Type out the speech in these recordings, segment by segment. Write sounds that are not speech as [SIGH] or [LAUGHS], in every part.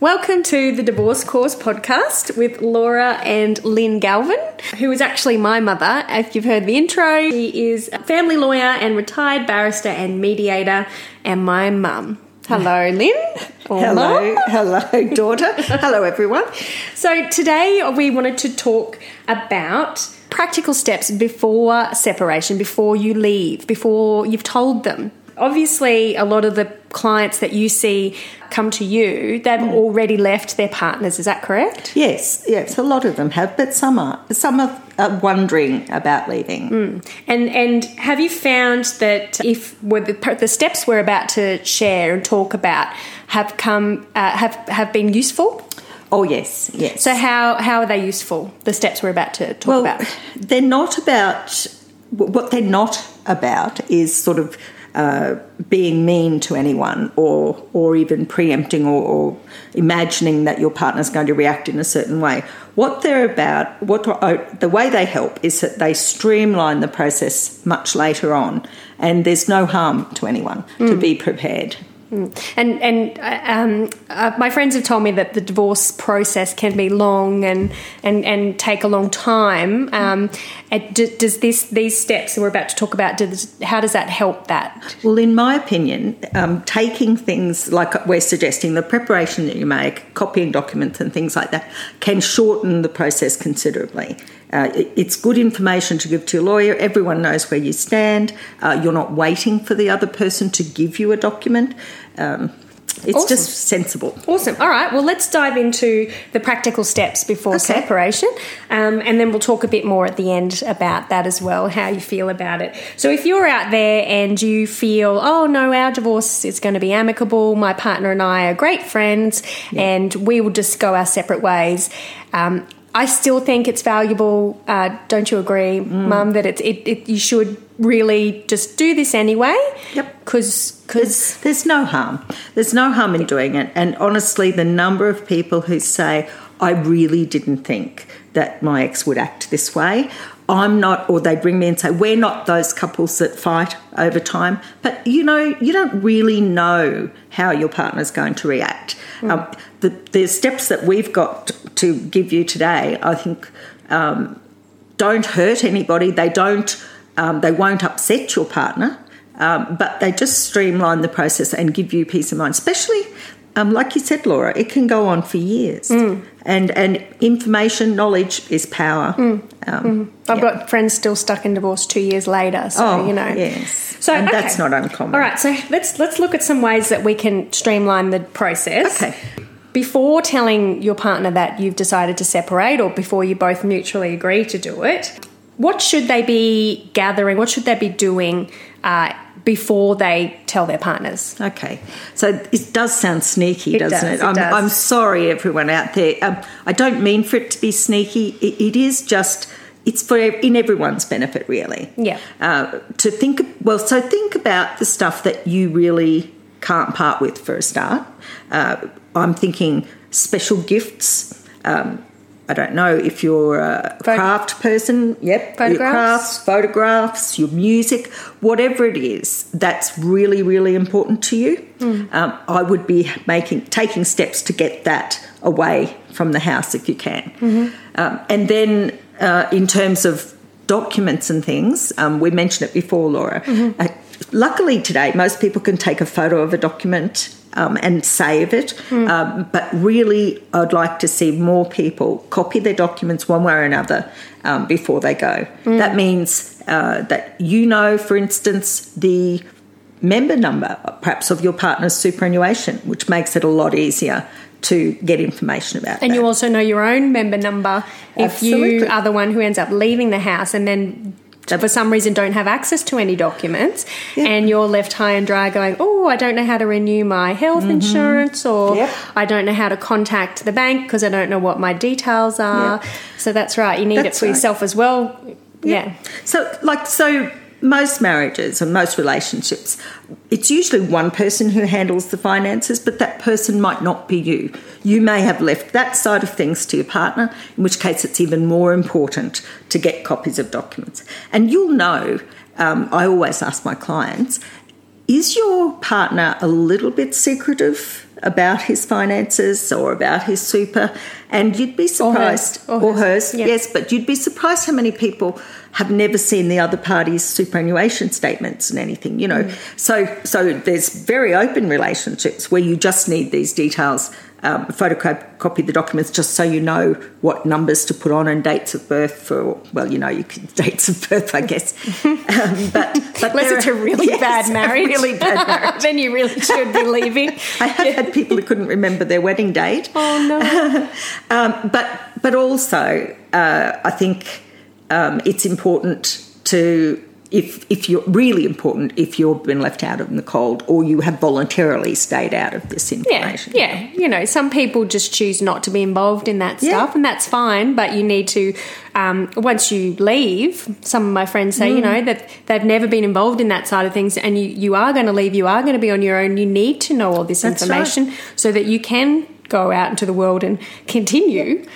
Welcome to the Divorce Course podcast with Laura and Lyn Galvin, who is actually my mother. If you've heard the intro, she is a family lawyer and retired barrister and mediator, and my mum. Hello, Lyn. Hello, hello, daughter. hello, everyone. So, today we wanted to talk about practical steps before separation, before you leave, before you've told them obviously a lot of the clients that you see come to you they've mm. already left their partners is that correct yes yes a lot of them have but some are some are wondering about leaving mm. and and have you found that if the, the steps we're about to share and talk about have come uh, have have been useful Oh yes, yes. So how how are they useful? The steps we're about to talk well, about. They're not about what they're not about is sort of uh, being mean to anyone or or even preempting or, or, imagining that your partner's going to react in a certain way. What they're about, what uh, the way they help is that they streamline the process much later on, and there's no harm to anyone mm. to be prepared. Mm. And and uh, um, uh, my friends have told me that the divorce process can be long and and, and take a long time. Um, does this these steps that we're about to talk about? Does, how does that help that? Well, in my opinion, um, taking things like we're suggesting, the preparation that you make, copying documents and things like that, can shorten the process considerably. Uh, it's good information to give to your lawyer. Everyone knows where you stand. Uh, you're not waiting for the other person to give you a document. Um, it's awesome. just sensible. Awesome. All right. Well, let's dive into the practical steps before okay. separation, um, and then we'll talk a bit more at the end about that as well, how you feel about it. So, if you're out there and you feel, oh no, our divorce is going to be amicable, my partner and I are great friends, yeah. and we will just go our separate ways. Um, I still think it's valuable. Uh, don't you agree, mm. Mum? That it's it, it, you should really just do this anyway. Yep. Because there's, there's no harm. There's no harm in doing it. And honestly, the number of people who say, "I really didn't think that my ex would act this way," I'm not, or they bring me and say, we're not those couples that fight over time. But you know, you don't really know how your partner's going to react. Mm. Um, the, the steps that we've got to give you today, I think, um, don't hurt anybody. They don't, um, they won't upset your partner. Um, but they just streamline the process and give you peace of mind, especially um, like you said, Laura, it can go on for years. Mm. And and information, knowledge is power. Mm. Um, mm. I've yeah. got friends still stuck in divorce two years later. So oh, you know, yes. So and okay. that's not uncommon. All right, so let's let's look at some ways that we can streamline the process. Okay. Before telling your partner that you've decided to separate, or before you both mutually agree to do it, what should they be gathering? What should they be doing? Uh, before they tell their partners. Okay, so it does sound sneaky, it doesn't does, it? I'm, does. I'm, sorry, everyone out there. Um, I don't mean for it to be sneaky. it, it is just it's for in everyone's benefit, really. Yeah. Uh, to think well, so think about the stuff that you really can't part with for a start. Uh, I'm thinking special gifts. Um, I don't know if you're a craft person. Yep, photographs. your crafts, photographs, your music, whatever it is that's really, really important to you. Mm. Um, I would be making taking steps to get that away from the house if you can. Mm-hmm. Um, and then, uh, in terms of documents and things, um, we mentioned it before, Laura. Mm-hmm. Uh, luckily today, most people can take a photo of a document um, and save it. Mm. Um, but really, I'd like to see more people copy their documents one way or another um, before they go. Mm. That means uh, that you know, for instance, the member number, perhaps of your partner's superannuation, which makes it a lot easier to get information about. And that. you also know your own member number if Absolutely. you are the one who ends up leaving the house and then for some reason don't have access to any documents yep. and you're left high and dry going, oh, I don't know how to renew my health mm-hmm. insurance or yep. I don't know how to contact the bank because I don't know what my details are. Yep. So that's right. You need that's it for right. yourself as well. Yeah. So, like, so most marriages and most relationships, it's usually one person who handles the finances, but that person might not be you. You may have left that side of things to your partner, in which case it's even more important to get copies of documents. And you'll know, um, I always ask my clients, is your partner a little bit secretive about his finances or about his super? And you'd be surprised, or hers, or hers, yes, but you'd be surprised how many people have never seen the other party's superannuation statements and anything, you know. Mm. So, so there's very open relationships where you just need these details um, photocopy the documents just so you know what numbers to put on and dates of birth for well you know you can [LAUGHS] dates of birth I guess um, but [LAUGHS] but unless it's a really [LAUGHS] yes, bad marriage really bad marriage then you really should be leaving I have yeah. had people who couldn't remember their wedding date oh no um, but but also uh, I think um, it's important to if if you're really important if you've been left out in the cold or you have voluntarily stayed out of this information. Yeah, yeah. You know, some people just choose not to be involved in that stuff, yeah. and that's fine. But you need to um, once you leave. Some of my friends say, mm. you know, that they've never been involved in that side of things, and you you are going to leave. You are going to be on your own. You need to know all this that's information right. so that you can go out into the world and continue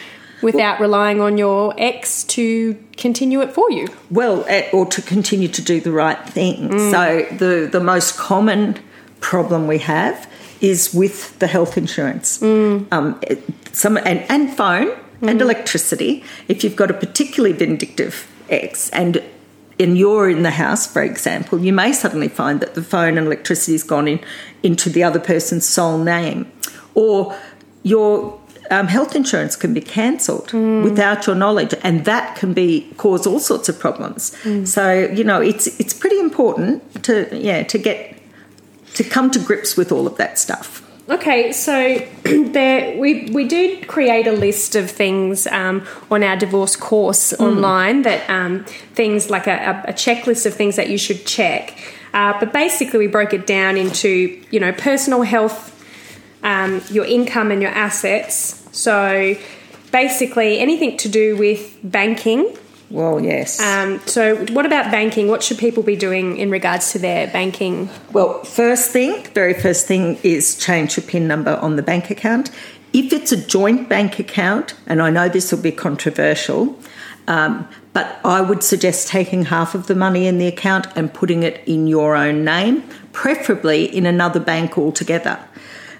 without well, relying on your ex to continue it for you. Well, eh, or to continue to do the right thing. Mm. So the the most common problem we have is with the health insurance. Mm. Um, some and, and phone mm. and electricity. If you've got a particularly vindictive ex and and you're in the house, for example, you may suddenly find that the phone and electricity has gone in into the other person's sole name, or your um, health insurance can be cancelled mm. without your knowledge, and that can be cause all sorts of problems. Mm. So you know, it's it's pretty important to yeah to get to come to grips with all of that stuff. Okay, so [CLEARS THROAT] there we we do create a list of things um, on our divorce course mm. online that um, things like a, a, checklist of things that you should check. Uh, but basically, we broke it down into you know personal health um, your income and your assets. So basically, anything to do with banking. Well, yes. Um, so, what about banking? What should people be doing in regards to their banking? Well, first thing, very first thing is change your PIN number on the bank account. If it's a joint bank account, and I know this will be controversial, um, but I would suggest taking half of the money in the account and putting it in your own name, preferably in another bank altogether.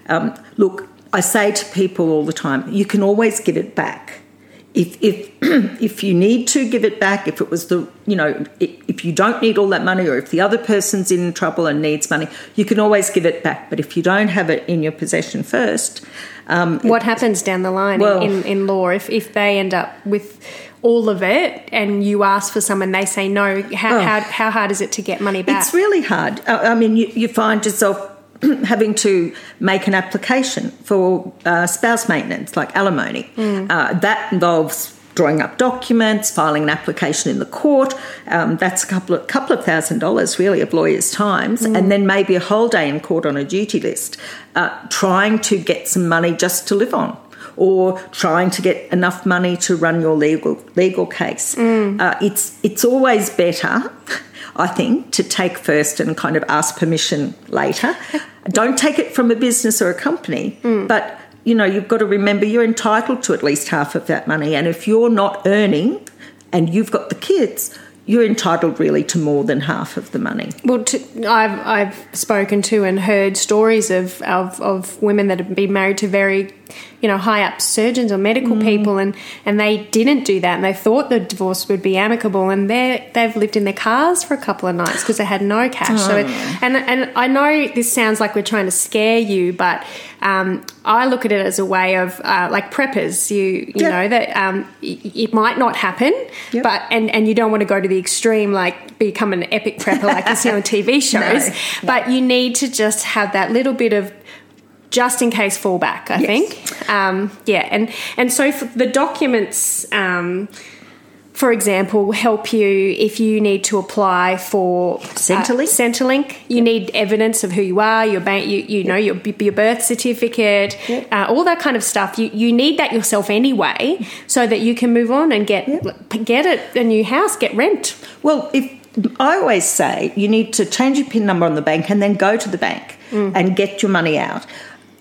Um, look, I say to people all the time, you can always give it back. If, if [CLEARS THROAT] if you need to give it back, if it was the you know if you don't need all that money, or if the other person's in trouble and needs money, you can always give it back. But if you don't have it in your possession first, um, what happens down the line well, in, in law if if they end up with all of it and you ask for some and they say no how, oh, how, how, hard is it to get money back it's really hard i mean you, you find yourself [CLEARS THROAT] having to make an application for uh, spouse maintenance, like alimony. Mm. Uh, that involves drawing up documents, filing an application in the court. Um, that's a couple of couple of thousand dollars, really, of lawyers' times, mm. and then maybe a whole day in court on a duty list, uh, trying to get some money just to live on. Or trying to get enough money to run your legal legal case. Mm. Uh, it's it's always better I think, to take first and kind of ask permission later. [LAUGHS] Don't take it from a business or a company, mm. but you know, you've got to remember you're entitled to at least half of that money. And if you're not earning and you've got the kids, you're entitled really to more than half of the money. Well, to, I've I've spoken to and heard stories of, of, of women that have been married to very you know high up surgeons or medical mm. people and and they didn't do that and they thought the divorce would be amicable and they they've lived in their cars for a couple of nights because they had no cash oh. so it, and and I know this sounds like we're trying to scare you but um, I look at it as a way of uh, like preppers you you yep. know that um, it might not happen yep. but and and you don't want to go to the extreme like become an epic prepper like you see on TV [LAUGHS] shows no. but you need to just have that little bit of just in case fallback. I yes. think, um, yeah, and and so the documents. Um, for example, help you if you need to apply for Centrelink. Uh, Centrelink, you yep. need evidence of who you are, your bank, you, you yep. know, your, your birth certificate, yep. uh, all that kind of stuff. You, you need that yourself anyway, so that you can move on and get get a, a new house, get rent. Well, if I always say you need to change your PIN number on the bank and then go to the bank and get your money out.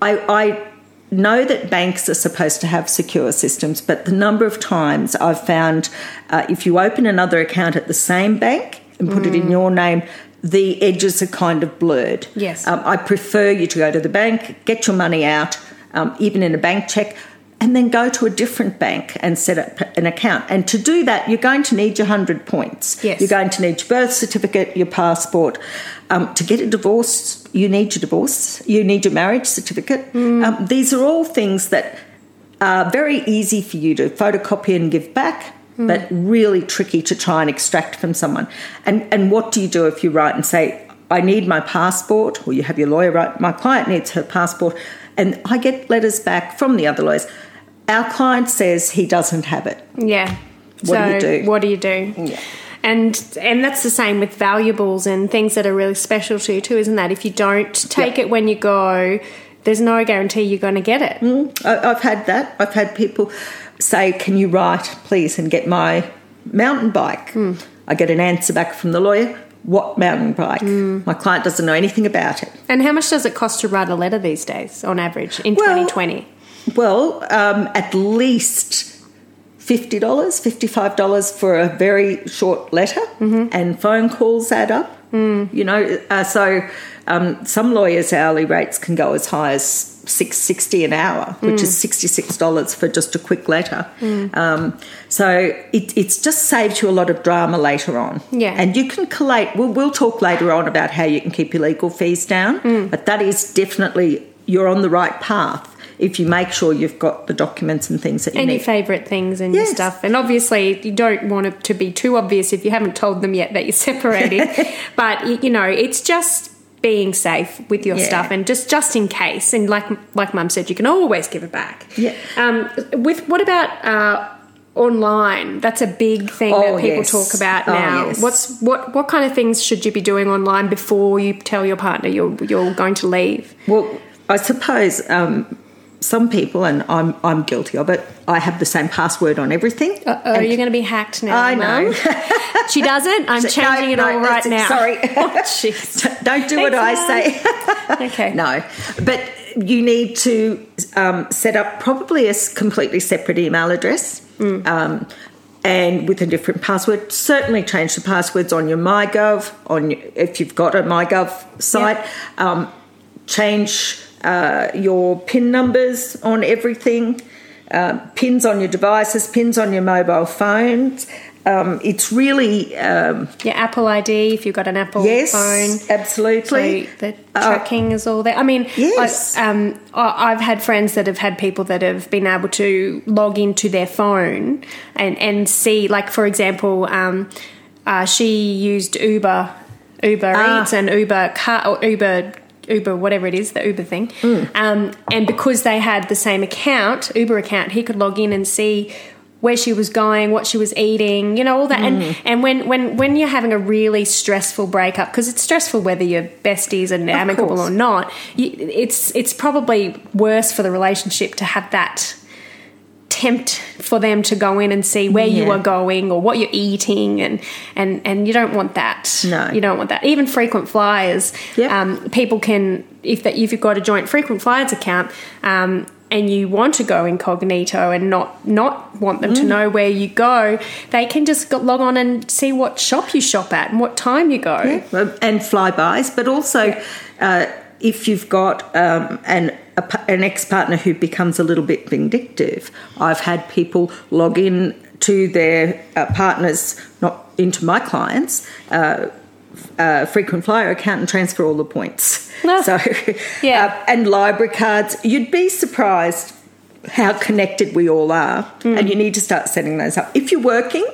I, I know that banks are supposed to have secure systems, but the number of times I've found uh, if you open another account at the same bank and put it in your name, the edges are kind of blurred. Yes. Um, I prefer you to go to the bank, get your money out, um, even in a bank check, and then go to a different bank and set up an account. And to do that, you're going to need your 100 points. Yes. You're going to need your birth certificate, your passport. Um, to get a divorce, you need your divorce, you need your marriage certificate. Um, these are all things that are very easy for you to photocopy and give back. But really tricky to try and extract from someone. And and what do you do if you write and say, I need my passport, or you have your lawyer write, my client needs her passport, and I get letters back from the other lawyers. Our client says he doesn't have it. Yeah. What do you do? What do you do? Yeah. And and that's the same with valuables and things that are really special to you too, isn't that? If you don't take Yeah. it when you go, there's no guarantee you're going to get it. I, I've had that. I've had people say, Can you write, please, and get my mountain bike? Hmm. I get an answer back from the lawyer. What mountain bike? Hmm. My client doesn't know anything about it. And how much does it cost to write a letter these days, on average, in Well, 2020? Well, um, at least $50, $55 for a very short letter, Mm-hmm. and phone calls add up. Mm. You know, uh, so um, some lawyers' hourly rates can go as high as six sixty an hour, which Mm. is sixty six dollars for just a quick letter. Um, so it it's just saves you a lot of drama later on. Yeah. and you can collate. We'll, we'll talk later on about how you can keep your legal fees down, Mm. but that is definitely you're on the right path if you make sure you've got the documents and things that you and need. your favourite things and your Yes. stuff. And obviously, you don't want it to be too obvious if you haven't told them yet that you're separating. [LAUGHS] but you know, it's just being safe with your Yeah. stuff and just just in case. And like like Mum said, you can always give it back. Yeah. Um, with what about? Uh, Online, that's a big thing Oh, that people yes. talk about Oh, now. yes. What's what? What kind of things should you be doing online before you tell your partner you're you're going to leave? Well, I suppose um, some people, and I'm I'm guilty of it. I have the same password on everything. Oh, you're going to be hacked now. I know. [LAUGHS] She doesn't. I'm No, changing it no, all right now. sorry. [LAUGHS] Oh. [LAUGHS] Don't do what I say. okay. no, but you need to um, set up probably a completely separate email address. Mm. Um, and with a different password, certainly change the passwords on your MyGov. On your, if you've got a MyGov site, um, change uh, your PIN numbers on everything, uh, pins on your devices, pins on your mobile phones. Um, it's really um, Your Apple ID, if you've got an Apple yes, phone. So absolutely. the tracking is all there. I mean, Yes. I, um, I- I've had friends that have had people that have been able to log into their phone and, and see, like, for example, um, uh, she used Uber, Uber Ah. Eats and Uber car or Uber. Uber, whatever it is, the Uber thing, um, and because they had the same account, Uber account, he could log in and see where she was going, what she was eating, you know, all that. And and when when when you're having a really stressful breakup, because it's stressful whether you're besties are amicable or not, you, it's it's probably worse for the relationship to have that tempt for them to go in and see where you are going or what you're eating and and and you don't want that No. you don't want that even frequent flyers Yep. um, people can if that if you've got a joint frequent flyers account um, and you want to go incognito and not not want them Mm. to know where you go they can just log on and see what shop you shop at and what time you go Um, and Flybuys, but also uh, if you've got um, an a, an ex partner who becomes a little bit vindictive, I've had people log in to their uh, partners, not into my clients. Uh, uh, frequent flyer account and transfer all the points. [LAUGHS] So, [LAUGHS] yeah. uh, and library cards. You'd be surprised how connected we all are, and you need to start setting those up. If you're working,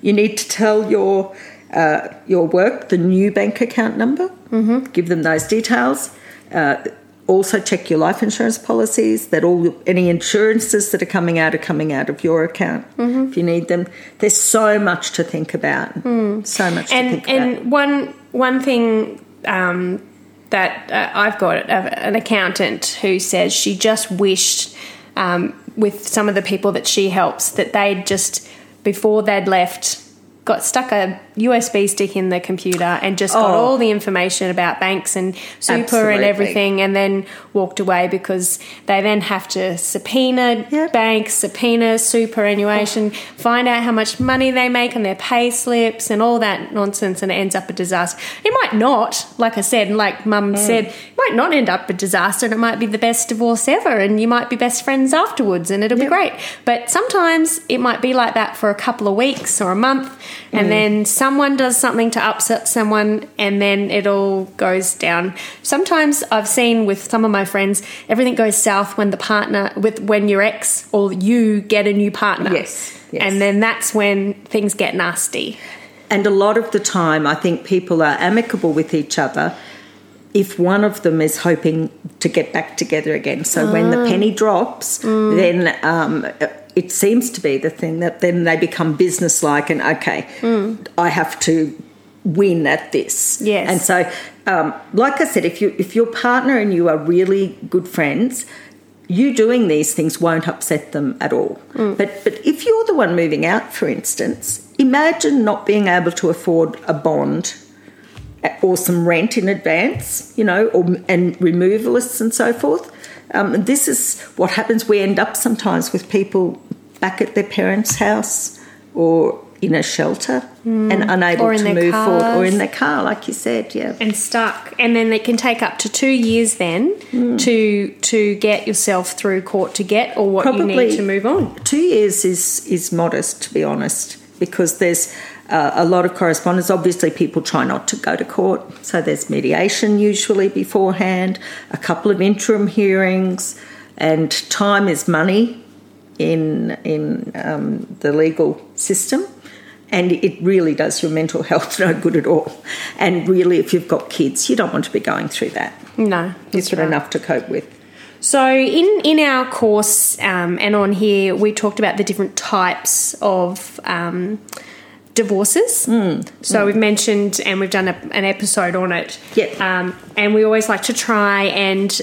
you need to tell your uh, your work the new bank account number. Mm-hmm. Give them those details. Uh, also check your life insurance policies that all any insurances that are coming out are coming out of your account if you need them. There's so much to think about. So much to and think and about. one one thing um, that uh, I've got a, an accountant who says she just wished um, with some of the people that she helps that they'd just before they'd left got stuck a USB stick in the computer and just got Oh. all the information about banks and super and everything, and then walked away because they then have to subpoena Yep. banks, subpoena superannuation, find out how much money they make on their pay slips, and all that nonsense, and it ends up a disaster. It might not, like I said, and like Mum mm. said, it might not end up a disaster, and it might be the best divorce ever, and you might be best friends afterwards, and it'll be great. But sometimes it might be like that for a couple of weeks or a month, and mm. then someone does something to upset someone, and then it all goes down. Sometimes I've seen with some of my friends, everything goes south when the partner, with when your ex or you get a new partner. Yes, yes. And then that's when things get nasty. And a lot of the time, I think people are amicable with each other if one of them is hoping to get back together again. So when the penny drops, then um, it seems to be the thing that then they become businesslike and okay, hmm. I have to win at this. Yes. And so, um, like I said, if you if your partner and you are really good friends. You doing these things won't upset them at all. Hmm. But but if you're the one moving out, for instance, imagine not being able to afford a bond eh, or some rent in advance, you know, or, and removalists and so forth. Um, this is what happens. We end up sometimes with people back at their parents' house or in a shelter and unable. Or in to their move forward, or in their car, like you said. Yeah, and stuck and then it can take up to two years then Hmm. to to get yourself through court to get or what you need to move on two years is is modest, to be honest, because there's uh, a lot of correspondence. Obviously, people try not to go to court, so there's mediation usually beforehand, a couple of interim hearings, and time is money in in um, the legal system. And it really does your mental health no good at all. And really, if you've got kids, you don't want to be going through that. no You've right. enough to cope with. so in in our course um, and on here we talked about the different types of um, divorces Hmm. so we've mentioned and we've done a, an episode on it Yep. um, and we always like to try and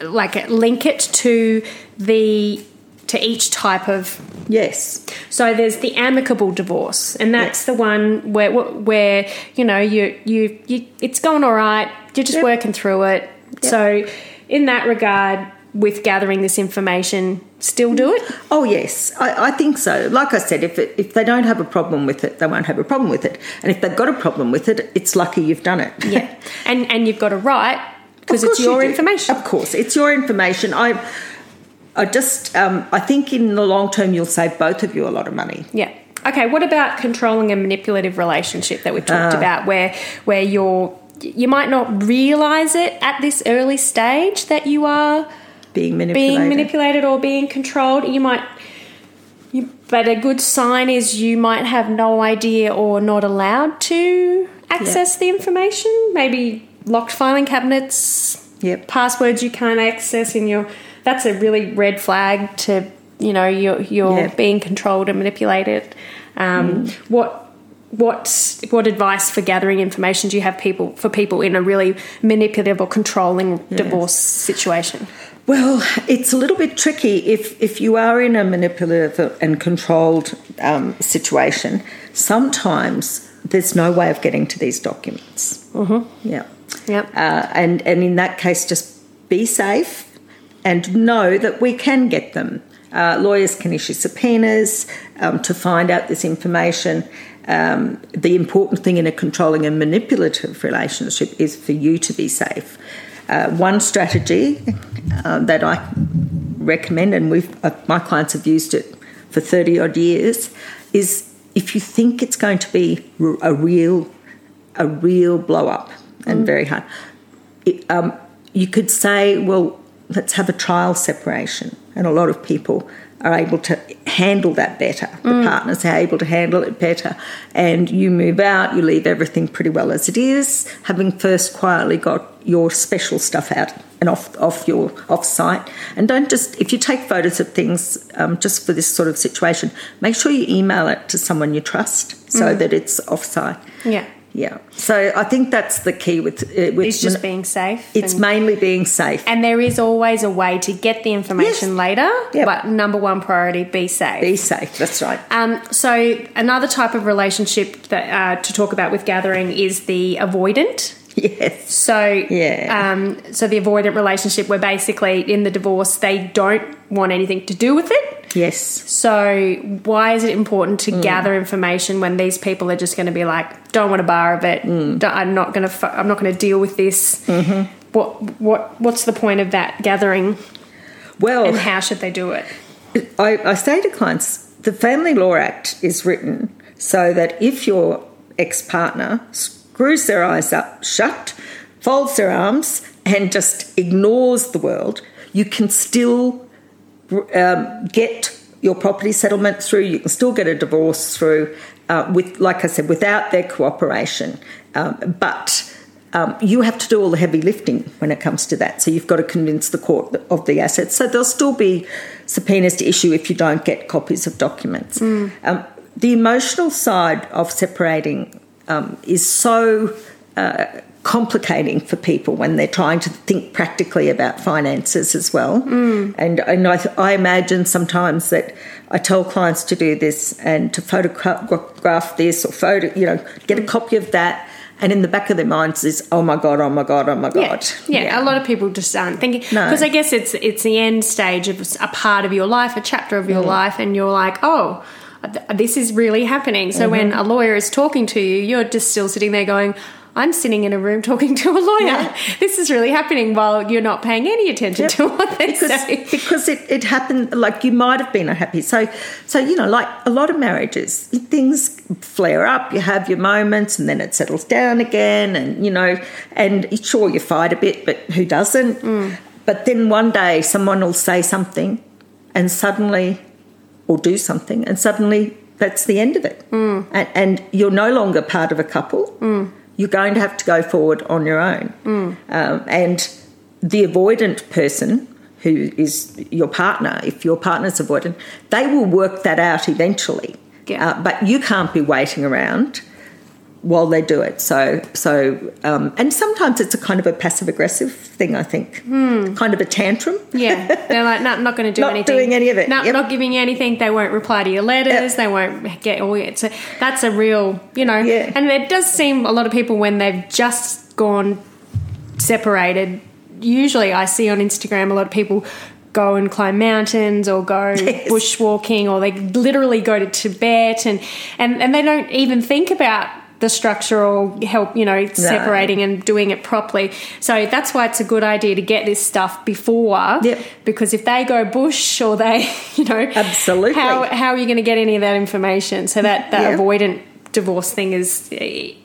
uh, like link it to the to each type of Yes. So there's the amicable divorce, and that's the one where where you know you you, you it's going all right. You're just Yep. working through it. So in that regard, with gathering this information, still do it. Oh yes, I, I think so. Like I said, if it, if they don't have a problem with it, they won't have a problem with it. And if they've got a problem with it, it's lucky you've done it. Yeah, and and you've got a right because it's course you your information. Of course, it's your information. I, I just, um, I think in the long term, you'll save both of you a lot of money. Yeah. Okay. What about controlling a manipulative relationship that we talked Ah. about, where where you're you might not realize it at this early stage that you are Being manipulated. being manipulated or being controlled. You might, you, but a good sign is you might have no idea or not allowed to access the information. Maybe locked filing cabinets, Yep. passwords you can't access in your. That's a really red flag to you know you're you're Yep. being controlled and manipulated. Um, What. What what advice for gathering information do you have people for people in a really manipulative or controlling divorce situation? Well, it's a little bit tricky if, if you are in a manipulative and controlled um, situation. Sometimes there's no way of getting to these documents. Mm-hmm. Yeah. Yep. Uh, and, and in that case, just be safe and know that we can get them. Uh, lawyers can issue subpoenas um, to find out this information. Um, the important thing in a controlling and manipulative relationship is for you to be safe. Uh, one strategy uh, that I recommend, and we've uh, my clients have used it for thirty odd years, is if you think it's going to be a real a real blow up and very hard. It, um, you could say, well, let's have a trial separation, and a lot of people are able to handle that better. The partners are able to handle it better, and you move out, you leave everything pretty well as it is, having first quietly got your special stuff out and off off your off site. And don't just if you take photos of things um, just for this sort of situation, make sure you email it to someone you trust so that it's off site. Yeah. Yeah. So I think that's the key with uh, with It's just being safe. it's mainly being safe. and there is always a way to get the information Yes. later. Yep. But number one priority, be safe. Be safe. That's right. Um, so another type of relationship that uh, to talk about with gathering is the avoidant. [LAUGHS] Yes. So Yeah. um, so the avoidant relationship where basically in the divorce they don't want anything to do with it. Yes. So why is it important Mm. to gather information when these people are just going to be like, don't want a bar of it. Mm. I'm not going to. I'm not going to deal with this. Mm-hmm. What what what's the point of that gathering, Well, and how should they do it? I, I say to clients, the Family Law Act is written so that if your ex partner screws their eyes up shut, folds their arms, and just ignores the world, you can still um, get your property settlement through. You can still get a divorce through, uh, with, like I said, without their cooperation. Um, but um, you have to do all the heavy lifting when it comes to that. So you've got to convince the court of the assets. So there'll still be subpoenas to issue if you don't get copies of documents. Um, the emotional side of separating um, is so uh, complicating for people when they're trying to think practically about finances as well. And, and I, I imagine sometimes that I tell clients to do this and to photograph this or photo, you know, get a copy of that. And in the back of their minds is, oh my god, oh my god, oh my Yeah, god. yeah, A lot of people just aren't thinking No. because I guess it's it's the end stage of a part of your life, a chapter of your life, and you're like, oh, this is really happening. So when Mm-hmm. a lawyer is talking to you, you're just still sitting there going. I'm sitting in a room talking to a lawyer. Yeah. This is really happening while you're not paying any attention Yep. to what they're because, saying. [LAUGHS] because it, it happened like you might have been unhappy so so you know like a lot of marriages things flare up you have your moments and then it settles down again and you know and sure you fight a bit but who doesn't Mm. but then one day someone will say something and suddenly or do something and suddenly that's the end of it Mm. and, and you're no longer part of a couple you're going to have to go forward on your own Mm. um, and the avoidant person who is your partner, if your partner's avoidant, they will work that out eventually. Yeah. Uh, but you can't be waiting around while they do it. So, so, um, and sometimes it's a kind of a passive aggressive thing. I think, kind of a tantrum. Yeah, they're like, no, not going to do Not anything. Not doing any of it. No, Yep. not giving you anything. They won't reply to your letters. Yep. They won't get all your. So that's a real, you know. Yeah. And it does seem a lot of people when they've just gone separated. Usually, I see on Instagram a lot of people go and climb mountains or go [LAUGHS] Yes. bushwalking or they literally go to Tibet and, and, and they don't even think about the structural help, you know, separating and doing it properly. So that's why it's a good idea to get this stuff before. Yep. Because if they go bush or they, [LAUGHS] you know, Absolutely. how, how are you going to get any of that information? So that, that Yeah. avoidant divorce thing is,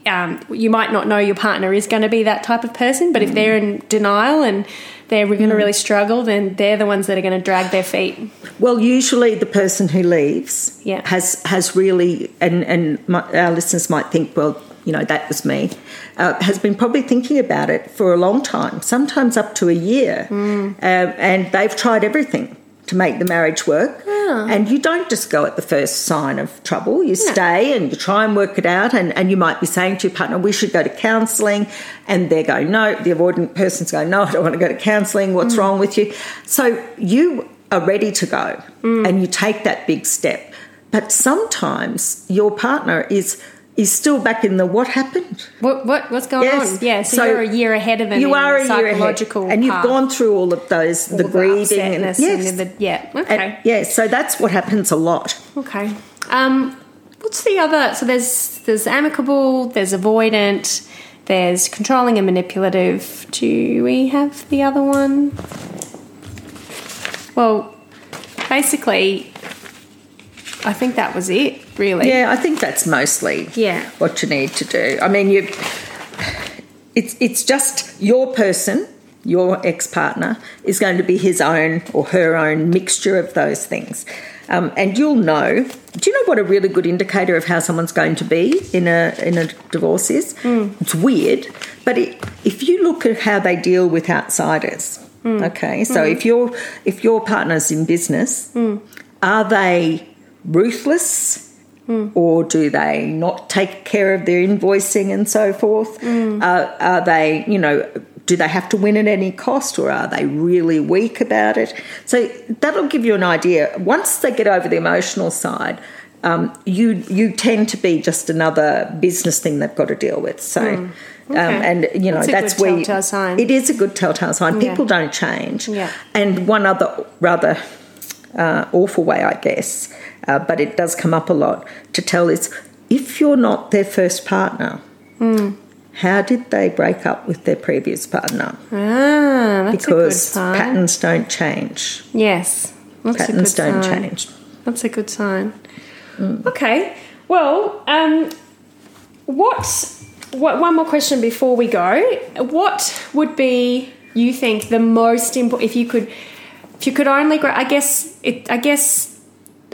um, you might not know your partner is going to be that type of person, but Mm. if they're in denial and they're going to really struggle, then they're the ones that are going to drag their feet. Well, usually the person who leaves Yeah. has has really, and and my, our listeners might think, well, you know, that was me, uh, has been probably thinking about it for a long time, sometimes up to a year, um, and they've tried everything to make the marriage work. Ah. And you don't just go at the first sign of trouble. You stay and you try and work it out. And, and you might be saying to your partner, we should go to counselling. And they're going, no, the avoidant person's going, no, I don't want to go to counselling. What's mm. wrong with you? So you are ready to go mm. and you take that big step. But sometimes your partner is is still back in the what happened. What, what what's going Yes. on? Yeah, so, So you're a year ahead of them. You in are the a year ahead, and you've part. gone through all of those, All the the grieving, and, yes, and the, yeah. And- Okay. yeah. So that's what happens a lot. Okay. Um, what's the other? So there's there's amicable, there's avoidant, there's controlling and manipulative. Do we have the other one? Well, basically, I think that was it. Really. Yeah, I think that's mostly Yeah. what you need to do. I mean, you it's it's just your person, your ex partner is going to be his own or her own mixture of those things, um, and you'll know. Do you know what a really good indicator of how someone's going to be in a in a divorce is? Hmm. It's weird, but it, if you look at how they deal with outsiders, hmm. okay. So hmm. if your if your partner's in business, are they ruthless? Or do they not take care of their invoicing and so forth? Uh, are they, you know, do they have to win at any cost or are they really weak about it? So that'll give you an idea. Once they get over the emotional side, um, you you tend to be just another business thing they've got to deal with. So, um, and you know That's a that's good where telltale sign. it is a good telltale sign. Yeah. People don't change. Yeah. And one other rather uh, awful way, I guess, uh, but it does come up a lot to tell is if you're not their first partner. Hmm. How did they break up with their previous partner? Ah, that's a good Because patterns don't change. yes, that's Patterns a good don't sign. change. That's a good sign. Okay. Well, um, what, what? One more question before we go. What would be you think the most important? If you could, if you could only grow, I guess it. I guess.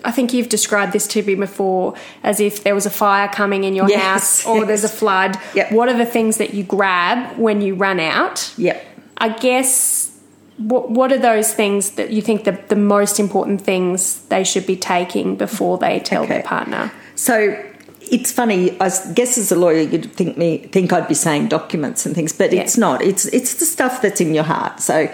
I think you've described this to me before as if there was a fire coming in your Yes, house or there's a flood. Yep. What are the things that you grab when you run out? Yep. I guess what what are those things that you think the, the most important things they should be taking before they tell their partner? So it's funny. I guess as a lawyer, you'd think me think I'd be saying documents and things, but Yeah. it's not. It's it's the stuff that's in your heart. So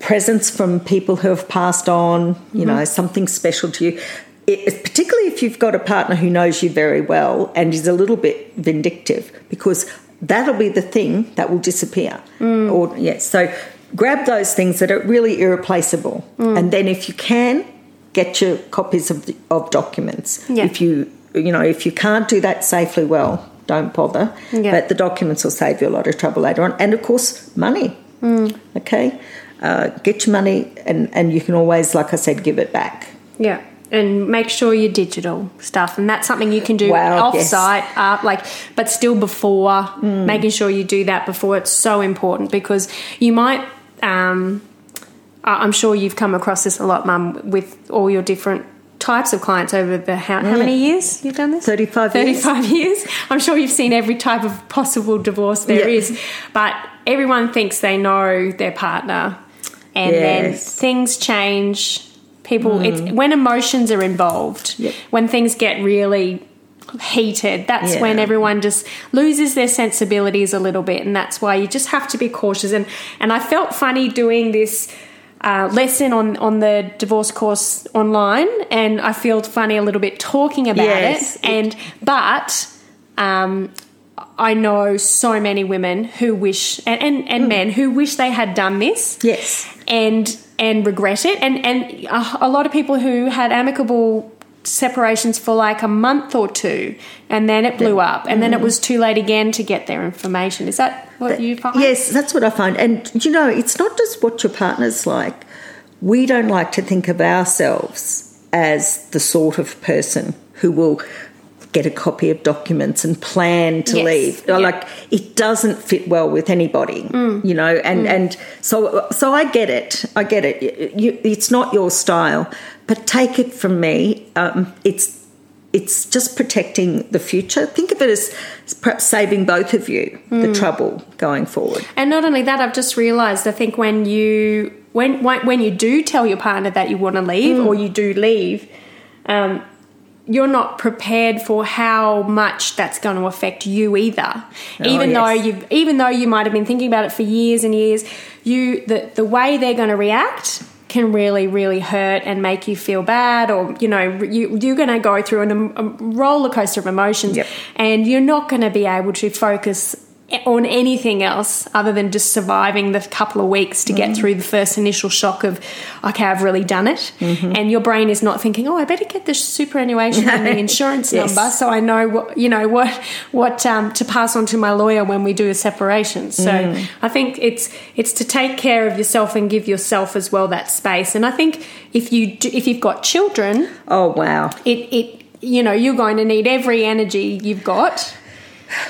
presents from people who have passed on. You mm-hmm. know, something special to you. It, particularly if you've got a partner who knows you very well and is a little bit vindictive, because that'll be the thing that will disappear. Mm. Or yes, so grab those things that are really irreplaceable, mm. and then if you can, get your copies of, the, of documents. Yeah. If you you know if you can't do that safely, well, don't bother. Yeah. But the documents will save you a lot of trouble later on, and of course, money. Mm. Okay, uh, get your money, and and you can always, like I said, give it back. Yeah. And make sure you're digital stuff, and that's something you can do Wow, off yes. site, uh, like, but still before making sure you do that before. It's so important because you might. Um, I'm sure you've come across this a lot, Mum, with all your different types of clients over the how, how many years you've done this? 35 years. 35 years. I'm sure you've seen every type of possible divorce there Yeah. is, but everyone thinks they know their partner, and then things change. People, it's when emotions are involved, Yep. when things get really heated, that's Yeah. when everyone just loses their sensibilities a little bit, and that's why you just have to be cautious. And and I felt funny doing this. Uh, lesson on on the divorce course online, and I feel funny a little bit talking about Yes, it. And but um, I know so many women who wish and, and, and hmm. men who wish they had done this Yes. and and regret it and and a, a lot of people who had amicable separations for like a month or two and then it blew up and then it mm-hmm. was too late again to get their information is that what you find Yes, that's what I find. And you know, it's not just what your partner's like. We don't like to think of ourselves as the sort of person who will get a copy of documents and plan to Yes, leave. Like it doesn't fit well with anybody, you know. And and so so I get it. I get it. You, it's not your style, but take it from me. Um, it's it's just protecting the future. Think of it as perhaps saving both of you the trouble going forward. And not only that, I've just realised. I think when you when when when you do tell your partner that you want to leave Mm. or you do leave, um, you're not prepared for how much that's going to affect you either. Oh, even though Oh, yes. you even though you might have been thinking about it for years and years, you the the way they're going to react can really really hurt and make you feel bad or you know you, you're going to go through an, a roller coaster of emotions Yep. and you're not going to be able to focus on anything else other than just surviving the couple of weeks to get through the first initial shock of okay I've really done it Mm-hmm. and your brain is not thinking oh I better get the superannuation and the [LAUGHS] insurance Yes. number so I know what you know what what um, to pass on to my lawyer when we do a separation so Mm. I think it's it's to take care of yourself and give yourself as well that space and I think if you do, if you've got children Oh wow! it it you know you're going to need every energy you've got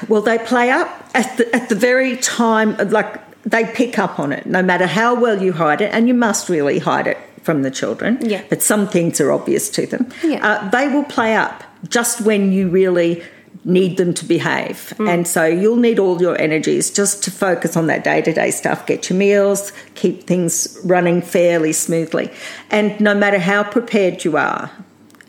Well, they play up at the, at the very time, like they pick up on it, no matter how well you hide it, and you must really hide it from the children. Yeah. But some things are obvious to them. Yeah. Uh, they will play up just when you really need them to behave. Mm. And so you'll need all your energies just to focus on that day to day stuff, get your meals, keep things running fairly smoothly. And no matter how prepared you are,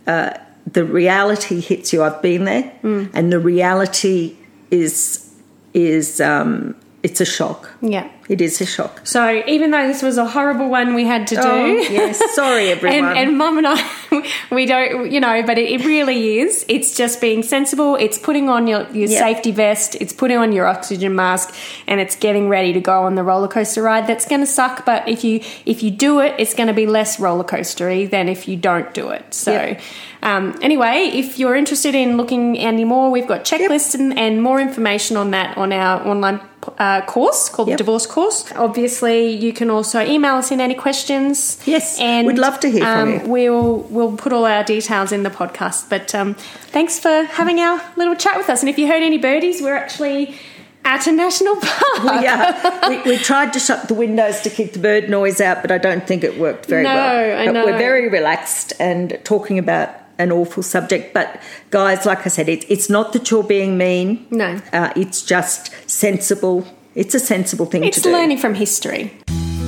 uh, the reality hits you. I've been there, and the reality is is um, it's a shock. Yeah. It is a shock. So even though this was a horrible one we had to do, Oh, yes. Sorry, [LAUGHS] everyone. and, and mum and I, [LAUGHS] we don't, you know, but it, it really is. It's just being sensible. It's putting on your, your Yeah. safety vest. It's putting on your oxygen mask, and it's getting ready to go on the roller coaster ride. That's going to suck, but if you if you do it, it's going to be less roller coastery than if you don't do it. So. Yep. Um, anyway, if you're interested in looking any more, we've got checklists and, and more information on that on our online uh, course called Yep. the Divorce Course. Obviously, you can also email us in any questions. Yes, and we'd love to hear from um, you. We'll we'll put all our details in the podcast. But um, thanks for having our little chat with us. And if you heard any birdies, we're actually at a national [LAUGHS] park. yeah, we, we tried to shut the windows to keep the bird noise out, but I don't think it worked very No, well. I But know. We're very relaxed and talking about an awful subject. But guys, like I said, it, it's not that you're being mean. No. uh, it's just sensible. It's a sensible thing It's to do. It's learning from history.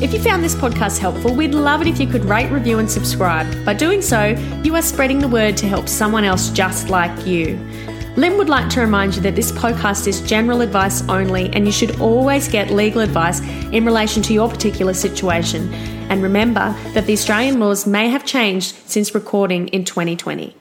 If you found this podcast helpful, we'd love it if you could rate, review, and subscribe. By doing so, you are spreading the word to help someone else just like you. Lyn would like to remind you that this podcast is general advice only, and you should always get legal advice in relation to your particular situation. And remember that the Australian laws may have changed since recording in 2020.